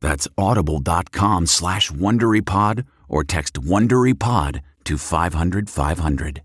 That's audible.com slash WonderyPod or text WonderyPod to 500 500.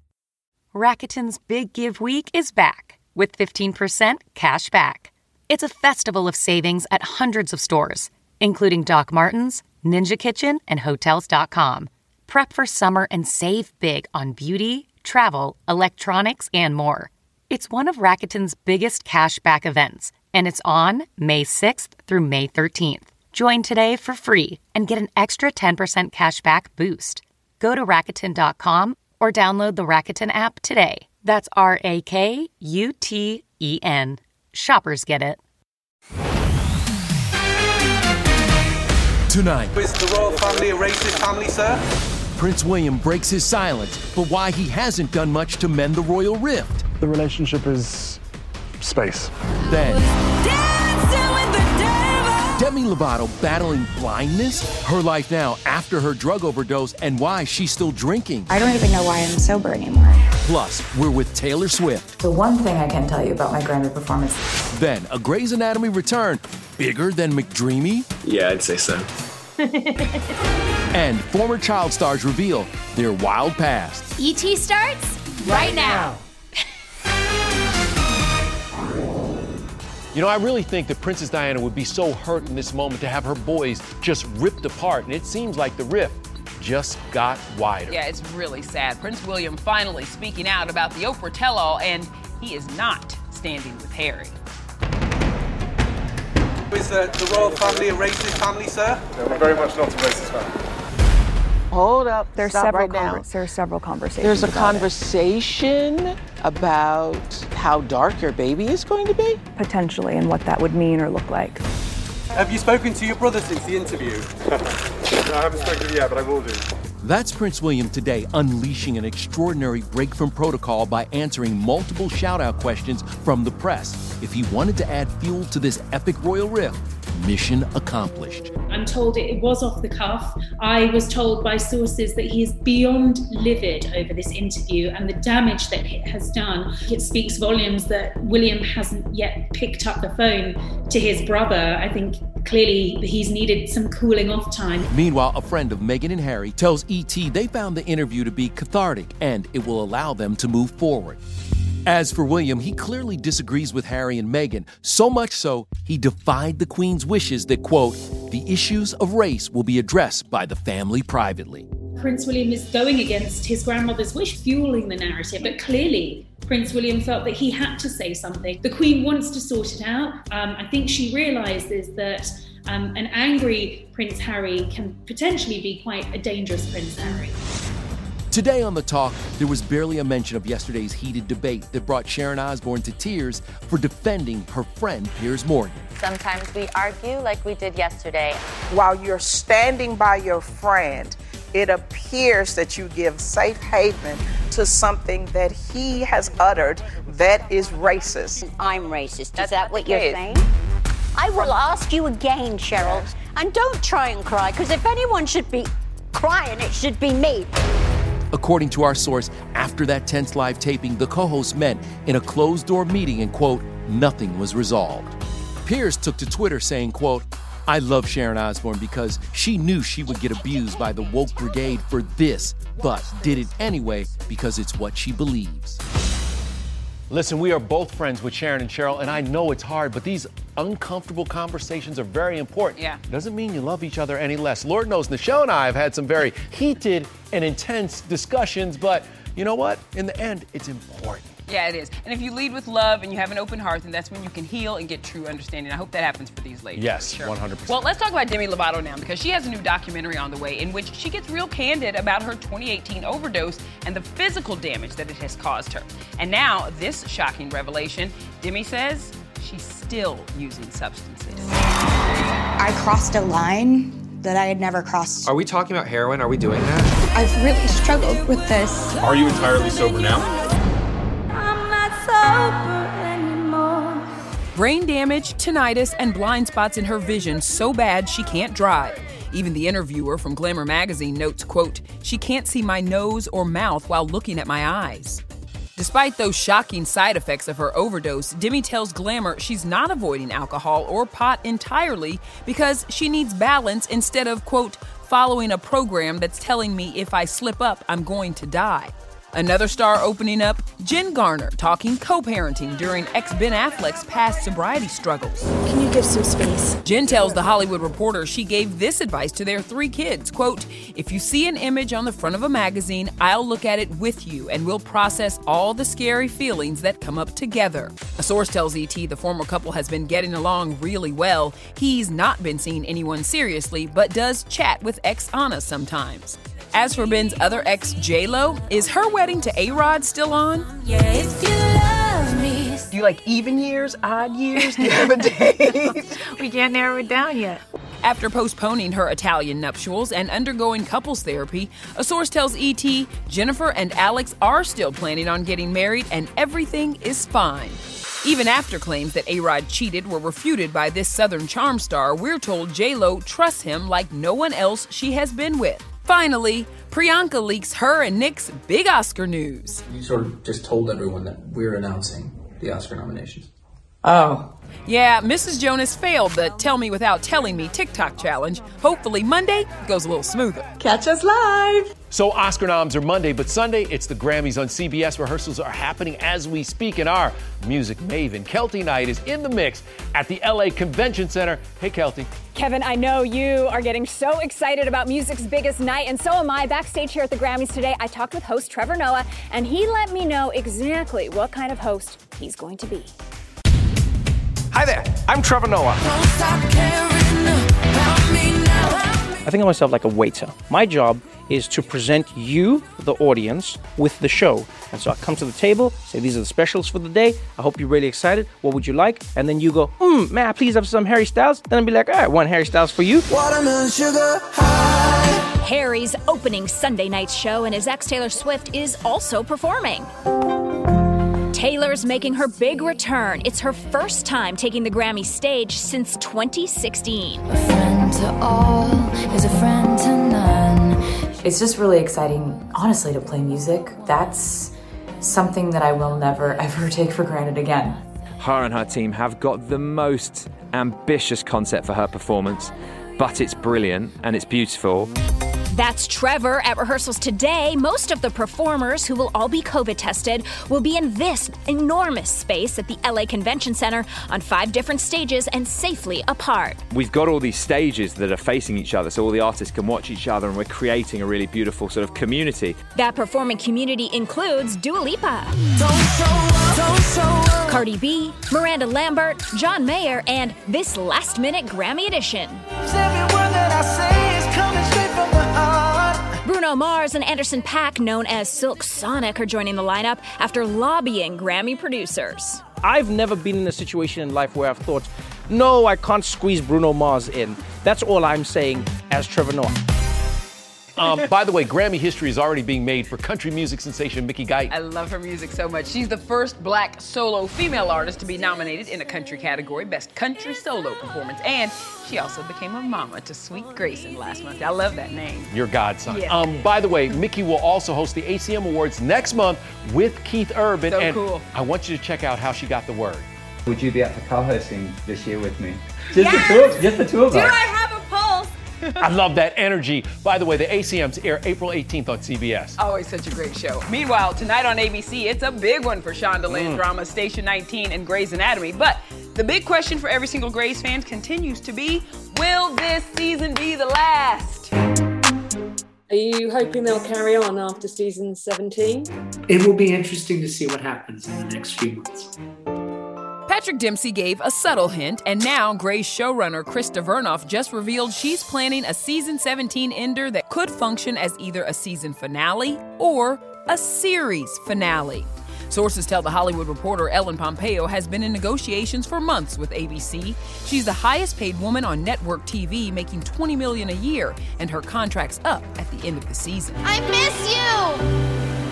Rakuten's Big Give Week is back with 15% cash back. It's a festival of savings at hundreds of stores, including Doc Martens, Ninja Kitchen, and Hotels.com. Prep for summer and save big on beauty, travel, electronics, and more. It's one of Rakuten's biggest cash back events, and it's on May 6th through May 13th. Join today for free and get an extra 10% cashback boost. Go to Rakuten.com or download the Rakuten app today. That's R A K U T E N. Shoppers get it. Tonight, Is the royal family a racist family, sir? Prince William breaks his silence, but why he hasn't done much to mend the royal rift. The relationship is space. Then, Demi Lovato battling blindness, her life now after her drug overdose, and why she's still drinking. I don't even know why I'm sober anymore. Plus, we're with Taylor Swift. The one thing I can tell you about my Grammy performance Then, a Grey's Anatomy return, bigger than McDreamy, Yeah, I'd say so. and former child stars reveal their wild past. ET starts right now. You know, I really think that Princess Diana would be so hurt in this moment to have her boys just ripped apart, and it seems like the rift just got wider. Yeah, it's really sad. Prince William finally speaking out about the Oprah tell all, and he is not standing with Harry. Is the, the royal family a racist family, sir? we're very much not a racist family. Hold up. There's Stop several right now. conver- there are several conversations. There's a about it. conversation about how dark your baby is going to be. potentially and what that would mean or look like. Have you spoken to your brother since the interview? I haven't spoken to you yet, but I will do. That's Prince William today unleashing an extraordinary break from protocol by answering multiple shout out questions from the press. If he wanted to add fuel to this epic royal rift, mission accomplished. I'm told it was off the cuff. I was told by sources that he is beyond livid over this interview and the damage that it has done. It speaks volumes that William hasn't yet picked up the phone to his brother. I think clearly he's needed some cooling off time. Meanwhile, a friend of Meghan and Harry tells ET they found the interview to be cathartic and it will allow them to move forward. As for William, he clearly disagrees with Harry and Meghan, so much so he defied the Queen's wishes that, quote, the issues of race will be addressed by the family privately. Prince William is going against his grandmother's wish, fueling the narrative. But clearly, Prince William felt that he had to say something. The Queen wants to sort it out. Um, I think she realizes that um, an angry Prince Harry can potentially be quite a dangerous Prince Harry. Today on The Talk, there was barely a mention of yesterday's heated debate that brought Sharon Osbourne to tears for defending her friend Piers Morgan. Sometimes we argue like we did yesterday. While you're standing by your friend, it appears that you give safe haven to something that he has uttered that is racist. I'm racist. That's is that what you're case. saying? I will ask you again, Cheryl. And don't try and cry, because if anyone should be crying, it should be me. According to our source, after that tense live taping, the co hosts met in a closed door meeting and, quote, nothing was resolved. Piers took to Twitter saying, quote, I love Sharon Osbourne because she knew she would get abused by the woke brigade for this, but did it anyway because it's what she believes. Listen, we are both friends with Sharon and Cheryl, and I know it's hard, but these uncomfortable conversations are very important. Yeah. Doesn't mean you love each other any less. Lord knows Nischelle and I have had some very heated and intense discussions, but you know what? In the end, it's important. Yeah, it is. And if you lead with love and you have an open heart, then that's when you can heal and get true understanding. I hope that happens for these ladies. Yes, sure. 100%. Well, let's talk about Demi Lovato now because she has a new documentary on the way in which she gets real candid about her 2018 overdose and the physical damage that it has caused her. And now, this shocking revelation Demi says she's still using substances. I crossed a line that I had never crossed. Are we talking about heroin? Are we doing that? I've really struggled with this. Are you entirely sober now? Brain damage, tinnitus, and blind spots in her vision so bad she can't drive. Even the interviewer from Glamour magazine notes, quote, "She can't see my nose or mouth while looking at my eyes." Despite those shocking side effects of her overdose, Demi tells Glamour she's not avoiding alcohol or pot entirely because she needs balance instead of, quote, following a program that's telling me if I slip up, I'm going to die. Another star opening up, Jen Garner talking co parenting during ex Ben Affleck's past sobriety struggles. Can you give some space? Jen tells The Hollywood Reporter she gave this advice to their three kids quote, If you see an image on the front of a magazine, I'll look at it with you and we'll process all the scary feelings that come up together. A source tells ET the former couple has been getting along really well. He's not been seeing anyone seriously, but does chat with ex Anna sometimes. As for Ben's other ex, J Lo, is her wedding to A Rod still on? Yeah, if you love me. Do you like even years, odd years, different days? we can't narrow it down yet. After postponing her Italian nuptials and undergoing couples therapy, a source tells ET Jennifer and Alex are still planning on getting married and everything is fine. Even after claims that A-Rod cheated were refuted by this Southern Charm star, we're told J-Lo trusts him like no one else she has been with. Finally, Priyanka leaks her and Nick's big Oscar news. You sort of just told everyone that we're announcing the Oscar nominations. Oh. Yeah, Mrs. Jonas failed the Tell Me Without Telling Me TikTok challenge. Hopefully, Monday goes a little smoother. Catch us live. So Oscar noms are Monday, but Sunday it's the Grammys on CBS. Rehearsals are happening as we speak, and our music maven Keltie Knight is in the mix at the LA Convention Center. Hey, Keltie. Kevin, I know you are getting so excited about music's biggest night, and so am I. Backstage here at the Grammys today, I talked with host Trevor Noah, and he let me know exactly what kind of host he's going to be. Hi there, I'm Trevor Noah. I think of myself like a waiter. My job is to present you, the audience, with the show. And so I come to the table, say, These are the specials for the day. I hope you're really excited. What would you like? And then you go, Hmm, may I please have some Harry Styles? Then I'll be like, All right, one Harry Styles for you. Watermelon sugar high. Harry's opening Sunday night show, and his ex Taylor Swift is also performing. Taylor's making her big return. It's her first time taking the Grammy stage since 2016. It's just really exciting, honestly, to play music. That's something that I will never, ever take for granted again. Her and her team have got the most ambitious concept for her performance, but it's brilliant and it's beautiful. That's Trevor at rehearsals today. Most of the performers, who will all be COVID tested, will be in this enormous space at the LA Convention Center on five different stages and safely apart. We've got all these stages that are facing each other so all the artists can watch each other and we're creating a really beautiful sort of community. That performing community includes Dua Lipa, Cardi B, Miranda Lambert, John Mayer, and this last minute Grammy edition. Bruno Mars and Anderson Paak, known as Silk Sonic, are joining the lineup after lobbying Grammy producers. I've never been in a situation in life where I've thought, No, I can't squeeze Bruno Mars in. That's all I'm saying as Trevor Noah. Um, by the way, Grammy history is already being made for country music sensation Mickey Guyton. I love her music so much. She's the first black solo female artist to be nominated in a country category, Best Country Solo Performance. And she also became a mama to Sweet Grayson last month. I love that name. Your godson. Yeah. Um, by the way, Mickey will also host the ACM Awards next month with Keith Urban. So and cool. I want you to check out how she got the word. Would you be up for co-hosting this year with me? Just the two of, just the two of us. have a pulse? I love that energy. By the way, the ACMs air April 18th on CBS. Always such a great show. Meanwhile, tonight on ABC, it's a big one for Shondaland Mm. drama Station 19 and Grey's Anatomy. But the big question for every single Grey's fan continues to be will this season be the last? Are you hoping they'll carry on after season 17? It will be interesting to see what happens in the next few months. Patrick Dempsey gave a subtle hint, and now Grey's showrunner Krista Vernoff just revealed she's planning a season 17 ender that could function as either a season finale or a series finale. Sources tell The Hollywood Reporter Ellen Pompeo has been in negotiations for months with ABC. She's the highest paid woman on network TV, making 20 million a year, and her contract's up at the end of the season. I miss you!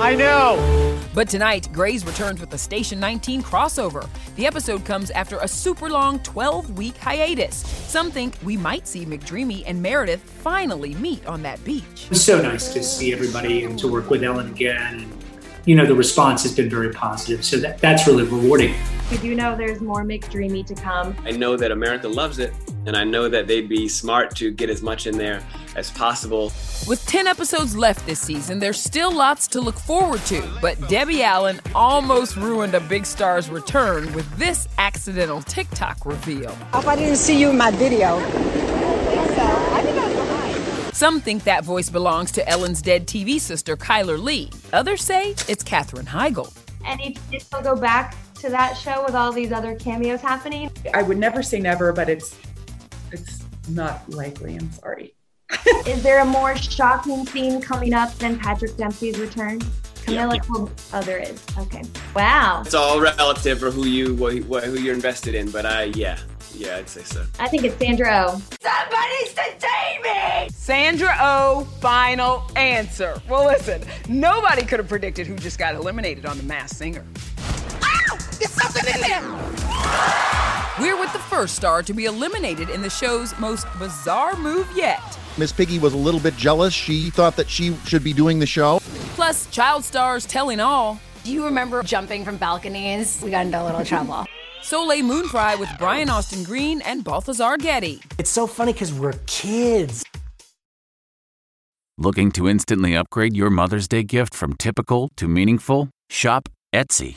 I know. But tonight, Grey's returns with the Station 19 crossover. The episode comes after a super long 12 week hiatus. Some think we might see McDreamy and Meredith finally meet on that beach. It's so nice to see everybody and to work with Ellen again. And, you know, the response has been very positive. So that, that's really rewarding. We do know there's more McDreamy to come. I know that America loves it, and I know that they'd be smart to get as much in there as possible. With 10 episodes left this season, there's still lots to look forward to. But Debbie Allen almost ruined a big star's return with this accidental TikTok reveal. If I didn't see you in my video. Some think that voice belongs to Ellen's dead TV sister, Chyler Leigh. Others say it's Katherine Heigl. And you think they'll go back to that show with all these other cameos happening? I would never say never, but it's it's not likely. I'm sorry. Is there a more shocking scene coming up than Patrick Dempsey's return? Camilla, told- oh, there is. Okay. Wow. It's all relative for who you what, what, who you're invested in, but I yeah yeah I'd say so. I think it's Sandra Oh. Somebody's to save me! Sandra O, final answer. Well, listen, nobody could have predicted who just got eliminated on The Masked Singer. Ah! There's something in there! We're with the first star to be eliminated in the show's most bizarre move yet. Miss Piggy was a little bit jealous. She thought that she should be doing the show. Plus, child stars telling all. Do you remember jumping from balconies? We got into a little trouble. Soleil Moon Frye with Brian Austin Green and Balthazar Getty. It's so funny because we're kids. Looking to instantly upgrade your Mother's Day gift from typical to meaningful? Shop Etsy.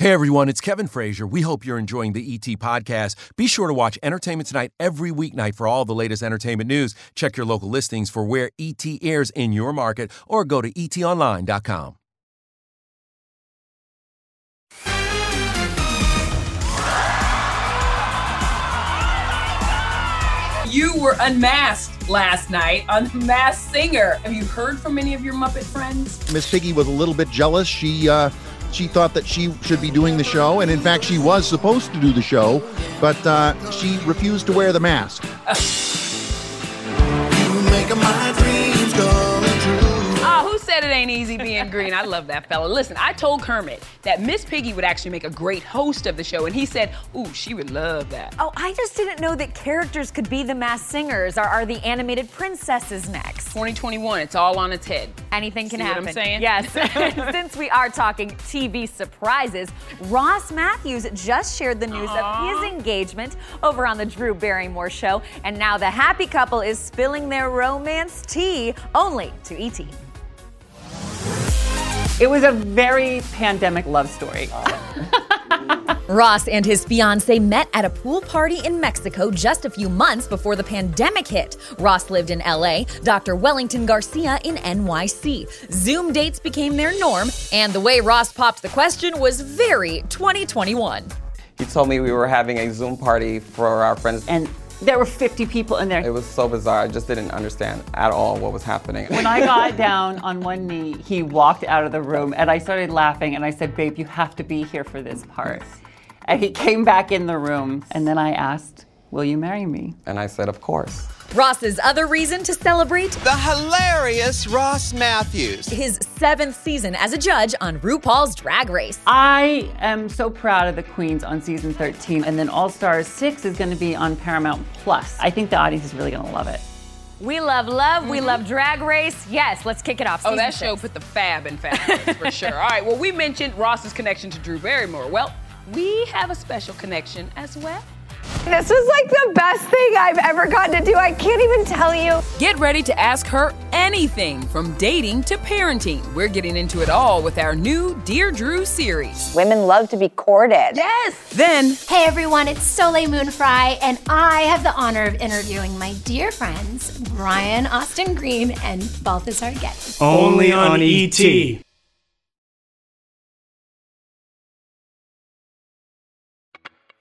Hey everyone, it's Kevin Frazier. We hope you're enjoying the ET podcast. Be sure to watch Entertainment Tonight every weeknight for all the latest entertainment news. Check your local listings for where ET airs in your market or go to etonline.com. You were unmasked last night on The Masked Singer. Have you heard from any of your Muppet friends? Miss Piggy was a little bit jealous. She uh, she thought that she should be doing the show, and in fact, she was supposed to do the show, but uh, she refused to wear the mask. Said it ain't easy being green. I love that fella. Listen, I told Kermit that Miss Piggy would actually make a great host of the show, and he said, ooh, she would love that. Oh, I just didn't know that characters could be the mass singers. Are, are the animated princesses next? 2021, it's all on its head. Anything can See what happen. I'm saying? Yes. Since we are talking TV surprises, Ross Mathews just shared the news of his engagement over on the Drew Barrymore show, and now the happy couple is spilling their romance tea only to ET. It was a very pandemic love story. Ross and his fiance met at a pool party in Mexico just a few months before the pandemic hit. Ross lived in LA, Dr. Wellington Garcia in NYC. Zoom dates became their norm, and the way Ross popped the question was very 2021. He told me we were having a Zoom party for our friends. And there were 50 people in there. It was so bizarre. I just didn't understand at all what was happening. When I got down on one knee, he walked out of the room and I started laughing and I said, Babe, you have to be here for this part. And he came back in the room and then I asked, Will you marry me? And I said, Of course. Ross's other reason to celebrate The hilarious Ross Mathews. his seventh season as a judge on RuPaul's Drag Race. I am so proud of the Queens on season 13. And then All Stars 6 is going to be on Paramount Plus. I think the audience is really going to love it. We love love, we love Drag Race. Yes, let's kick it off. Oh, Season that six. show put the fab in fab for sure. All right, well, we mentioned Ross's connection to Drew Barrymore. Well, we have a special connection as well. This was like the best thing I've ever gotten to do. I can't even tell you. Get ready to ask her anything from dating to parenting. We're getting into it all with our new Dear Drew series. Women love to be courted. Yes. Then, Hey everyone, it's Soleil Moon Frye, and I have the honor of interviewing my dear friends Brian Austin Green and Balthazar Getty. Only on ET.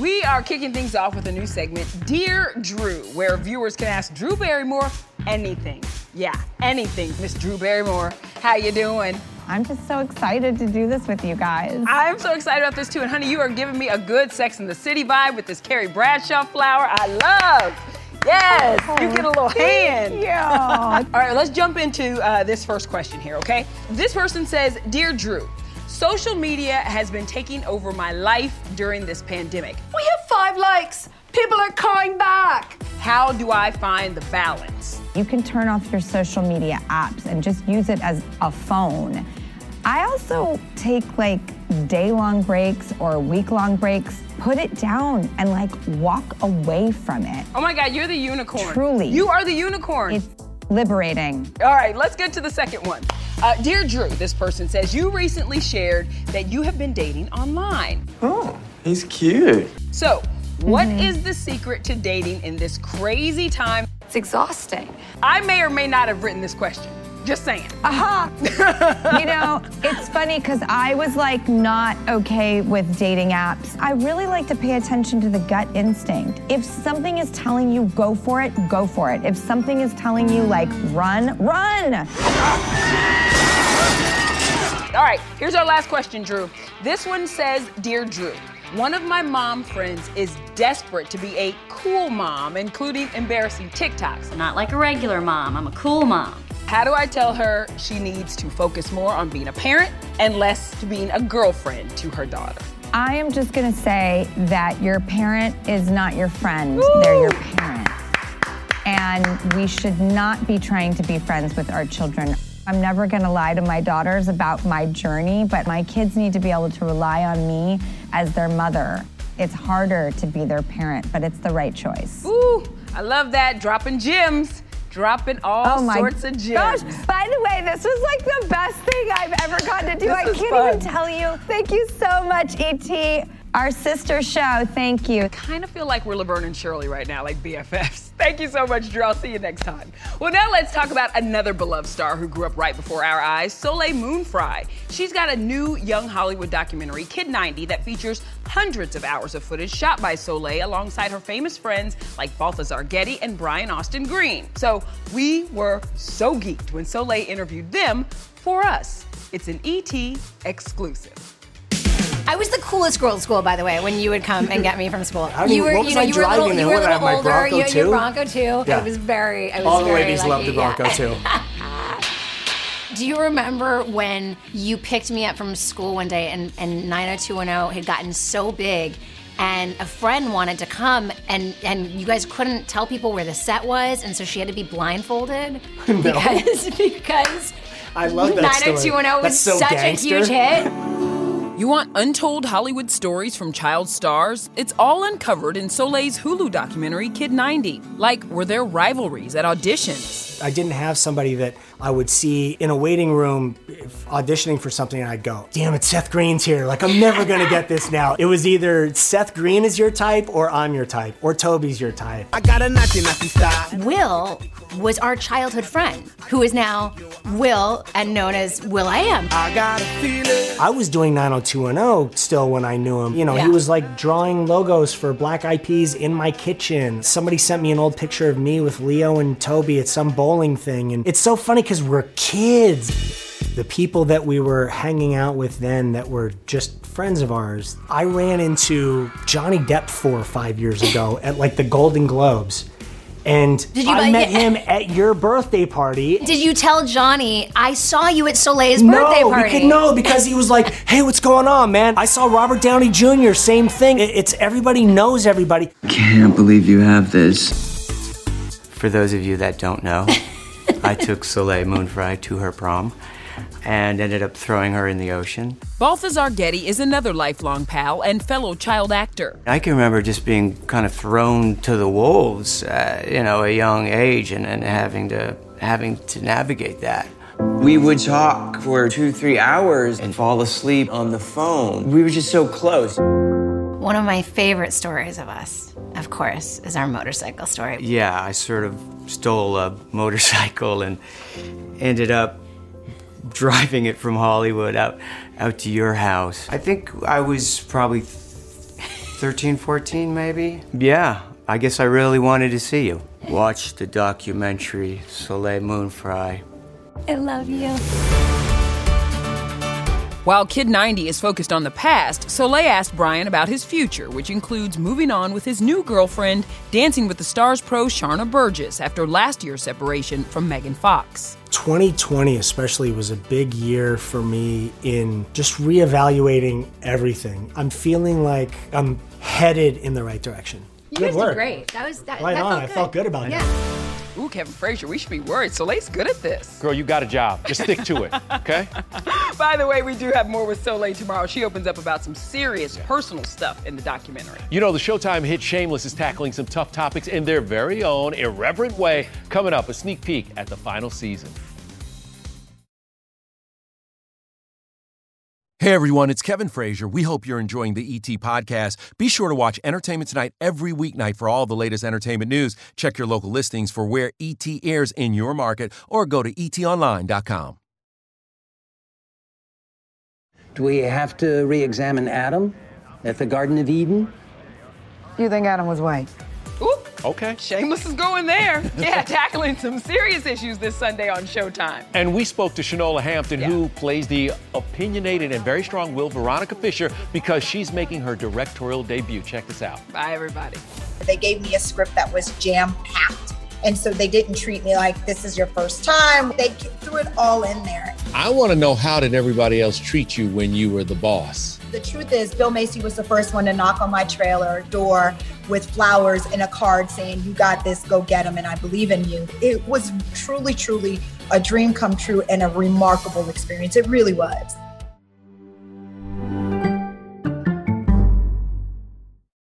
We are kicking things off with a new segment, Dear Drew, where viewers can ask Drew Barrymore anything. Yeah, anything, Miss Drew Barrymore. How you doing? I'm just so excited to do this with you guys. I'm so excited about this too. And honey, you are giving me a good Sex in the City vibe with this Carrie Bradshaw flower. I love. Yes, you get a little hand. Yeah. All right, let's jump into uh, this first question here, okay? This person says, Dear Drew, social media has been taking over my life during this pandemic. We have five likes. People are coming back. How do I find the balance? You can turn off your social media apps and just use it as a phone. I also take like day long breaks or week long breaks, put it down and like walk away from it. Oh my God, you're the unicorn. Truly. You are the unicorn. It's liberating. All right, let's get to the second one. Uh, Dear Drew, this person says, you recently shared that you have been dating online. Oh, he's cute. So, what Mm-hmm. is the secret to dating in this crazy time? It's exhausting. I may or may not have written this question. Just saying. Aha! you know, it's funny because I was like not okay with dating apps. I really like to pay attention to the gut instinct. If something is telling you go for it, go for it. If something is telling you like run, run! All right, here's our last question, Drew. This one says Dear Drew, one of my mom friends is desperate to be a cool mom, including embarrassing TikToks. Not like a regular mom, I'm a cool mom. How do I tell her she needs to focus more on being a parent and less to being a girlfriend to her daughter? I am just going to say that your parent is not your friend, they're your parent. And we should not be trying to be friends with our children. I'm never going to lie to my daughters about my journey, but my kids need to be able to rely on me as their mother. It's harder to be their parent, but it's the right choice. Ooh, I love that. Dropping gems. Dropping all Oh sorts of gems. Gosh, by the way, this was like the best thing I've ever gotten to do. This I can't fun. even tell you. Thank you so much, ET. Our sister show. Thank you. kind of feel like we're Laverne and Shirley right now, like BFFs. Thank you so much, Drew. I'll see you next time. Well, now let's talk about another beloved star who grew up right before our eyes, Soleil Moon Frye. She's got a new young Hollywood documentary, Kid 90, that features hundreds of hours of footage shot by Soleil alongside her famous friends like Balthazar Getty and Brian Austin Green. So we were so geeked when Soleil interviewed them for us. It's an ET exclusive. I was the coolest girl at school, by the way, when you would come and get me from school. I mean, you were, what was you know, I you were a little, you were a little my older. Bronco you, too? Your Bronco too. Yeah. It was very. I was All the very ladies love lucky, the Bronco yeah. too. Do you remember when you picked me up from school one day and, and 90210 had gotten so big and a friend wanted to come and, and you guys couldn't tell people where the set was and so she had to be blindfolded No. because because I love that story. 90210 was so such gangster. a huge hit. You want untold Hollywood stories from child stars? It's all uncovered in Soleil's Hulu documentary, Kid 90. Like, were there rivalries at auditions? I didn't have somebody that I would see in a waiting room auditioning for something and I'd go, damn it, Seth Green's here. Like, I'm never gonna get this now. It was either Seth Green is your type or I'm your type or Tobey's your type. I got a naughty naughty style. Will was our childhood friend who is now Will and known as will.i.am. I got a feeling. I was doing 90210 still when I knew him. You know, Yeah. he was like drawing logos for Black Eyed Peas in my kitchen. Somebody sent me an old picture of me with Leo and Tobey at some bowling thing. And it's so funny because we're kids. The people that we were hanging out with then that were just friends of ours, I ran into Johnny Depp four or five years ago at like the Golden Globes. And Did you I buy- met him at your birthday party. Did you tell Johnny I saw you at Soleil's no, birthday party? we could no because he was like, "Hey, what's going on, man? I saw Robert Downey Jr. Same thing. It- It's everybody knows everybody." Can't believe you have this. For those of you that don't know, I took Soleil Moon Frye to her prom and ended up throwing her in the ocean. Balthazar Getty is another lifelong pal and fellow child actor. I can remember just being kind of thrown to the wolves at you know a young age and, and having to having to navigate that. We would talk for two, three hours and fall asleep on the phone. We were just so close. One of my favorite stories of us, of course, is our motorcycle story. Yeah, I sort of stole a motorcycle and ended up driving it from Hollywood out out to your house. I think I was probably 13, 14 maybe. Yeah, I guess I really wanted to see you. Watch the documentary Soleil Moon Frye. I love you. While Kid 90 is focused on the past, Soleil asked Brian about his future, which includes moving on with his new girlfriend, Dancing with the Stars pro Sharna Burgess after last year's separation from Megan Fox. 2020 especially was a big year for me in just reevaluating everything. I'm feeling like I'm headed in the right direction. You Good guys work. did great. That was that. Right that on. Felt I felt good about yeah. it. Ooh, Kevin Frazier, we should be worried. Soleil's good at this. Girl, you got a job. Just stick to it, okay? By the way, we do have more with Soleil tomorrow. She opens up about some serious personal stuff in the documentary. You know, the Showtime hit Shameless is tackling some tough topics in their very own irreverent way. Coming up, a sneak peek at the final season. Hey everyone, it's Kevin Frazier. We hope you're enjoying the ET podcast. Be sure to watch Entertainment Tonight every weeknight for all the latest entertainment news. Check your local listings for where ET airs in your market or go to etonline.com. Do we have to re examine Adam at the Garden of Eden? You think Adam was white? Ooh, okay. Shameless is going there. Yeah, tackling some serious issues this Sunday on Showtime. And we spoke to Shanola Hampton, who plays the opinionated and very strong willed Veronica Fisher because she's making her directorial debut. Check this out. Bye, everybody. They gave me a script that was jam packed. And so they didn't treat me like this is your first time. They threw it all in there. I want to know how did everybody else treat you when you were the boss? The truth is, Bill Macy was the first one to knock on my trailer door with flowers and a card saying, You got this, go get them, and I believe in you. It was truly, truly a dream come true and a remarkable experience. It really was.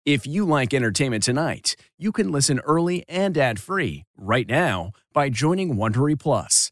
If you like entertainment tonight, you can listen early and ad-free right now by joining Wondery Plus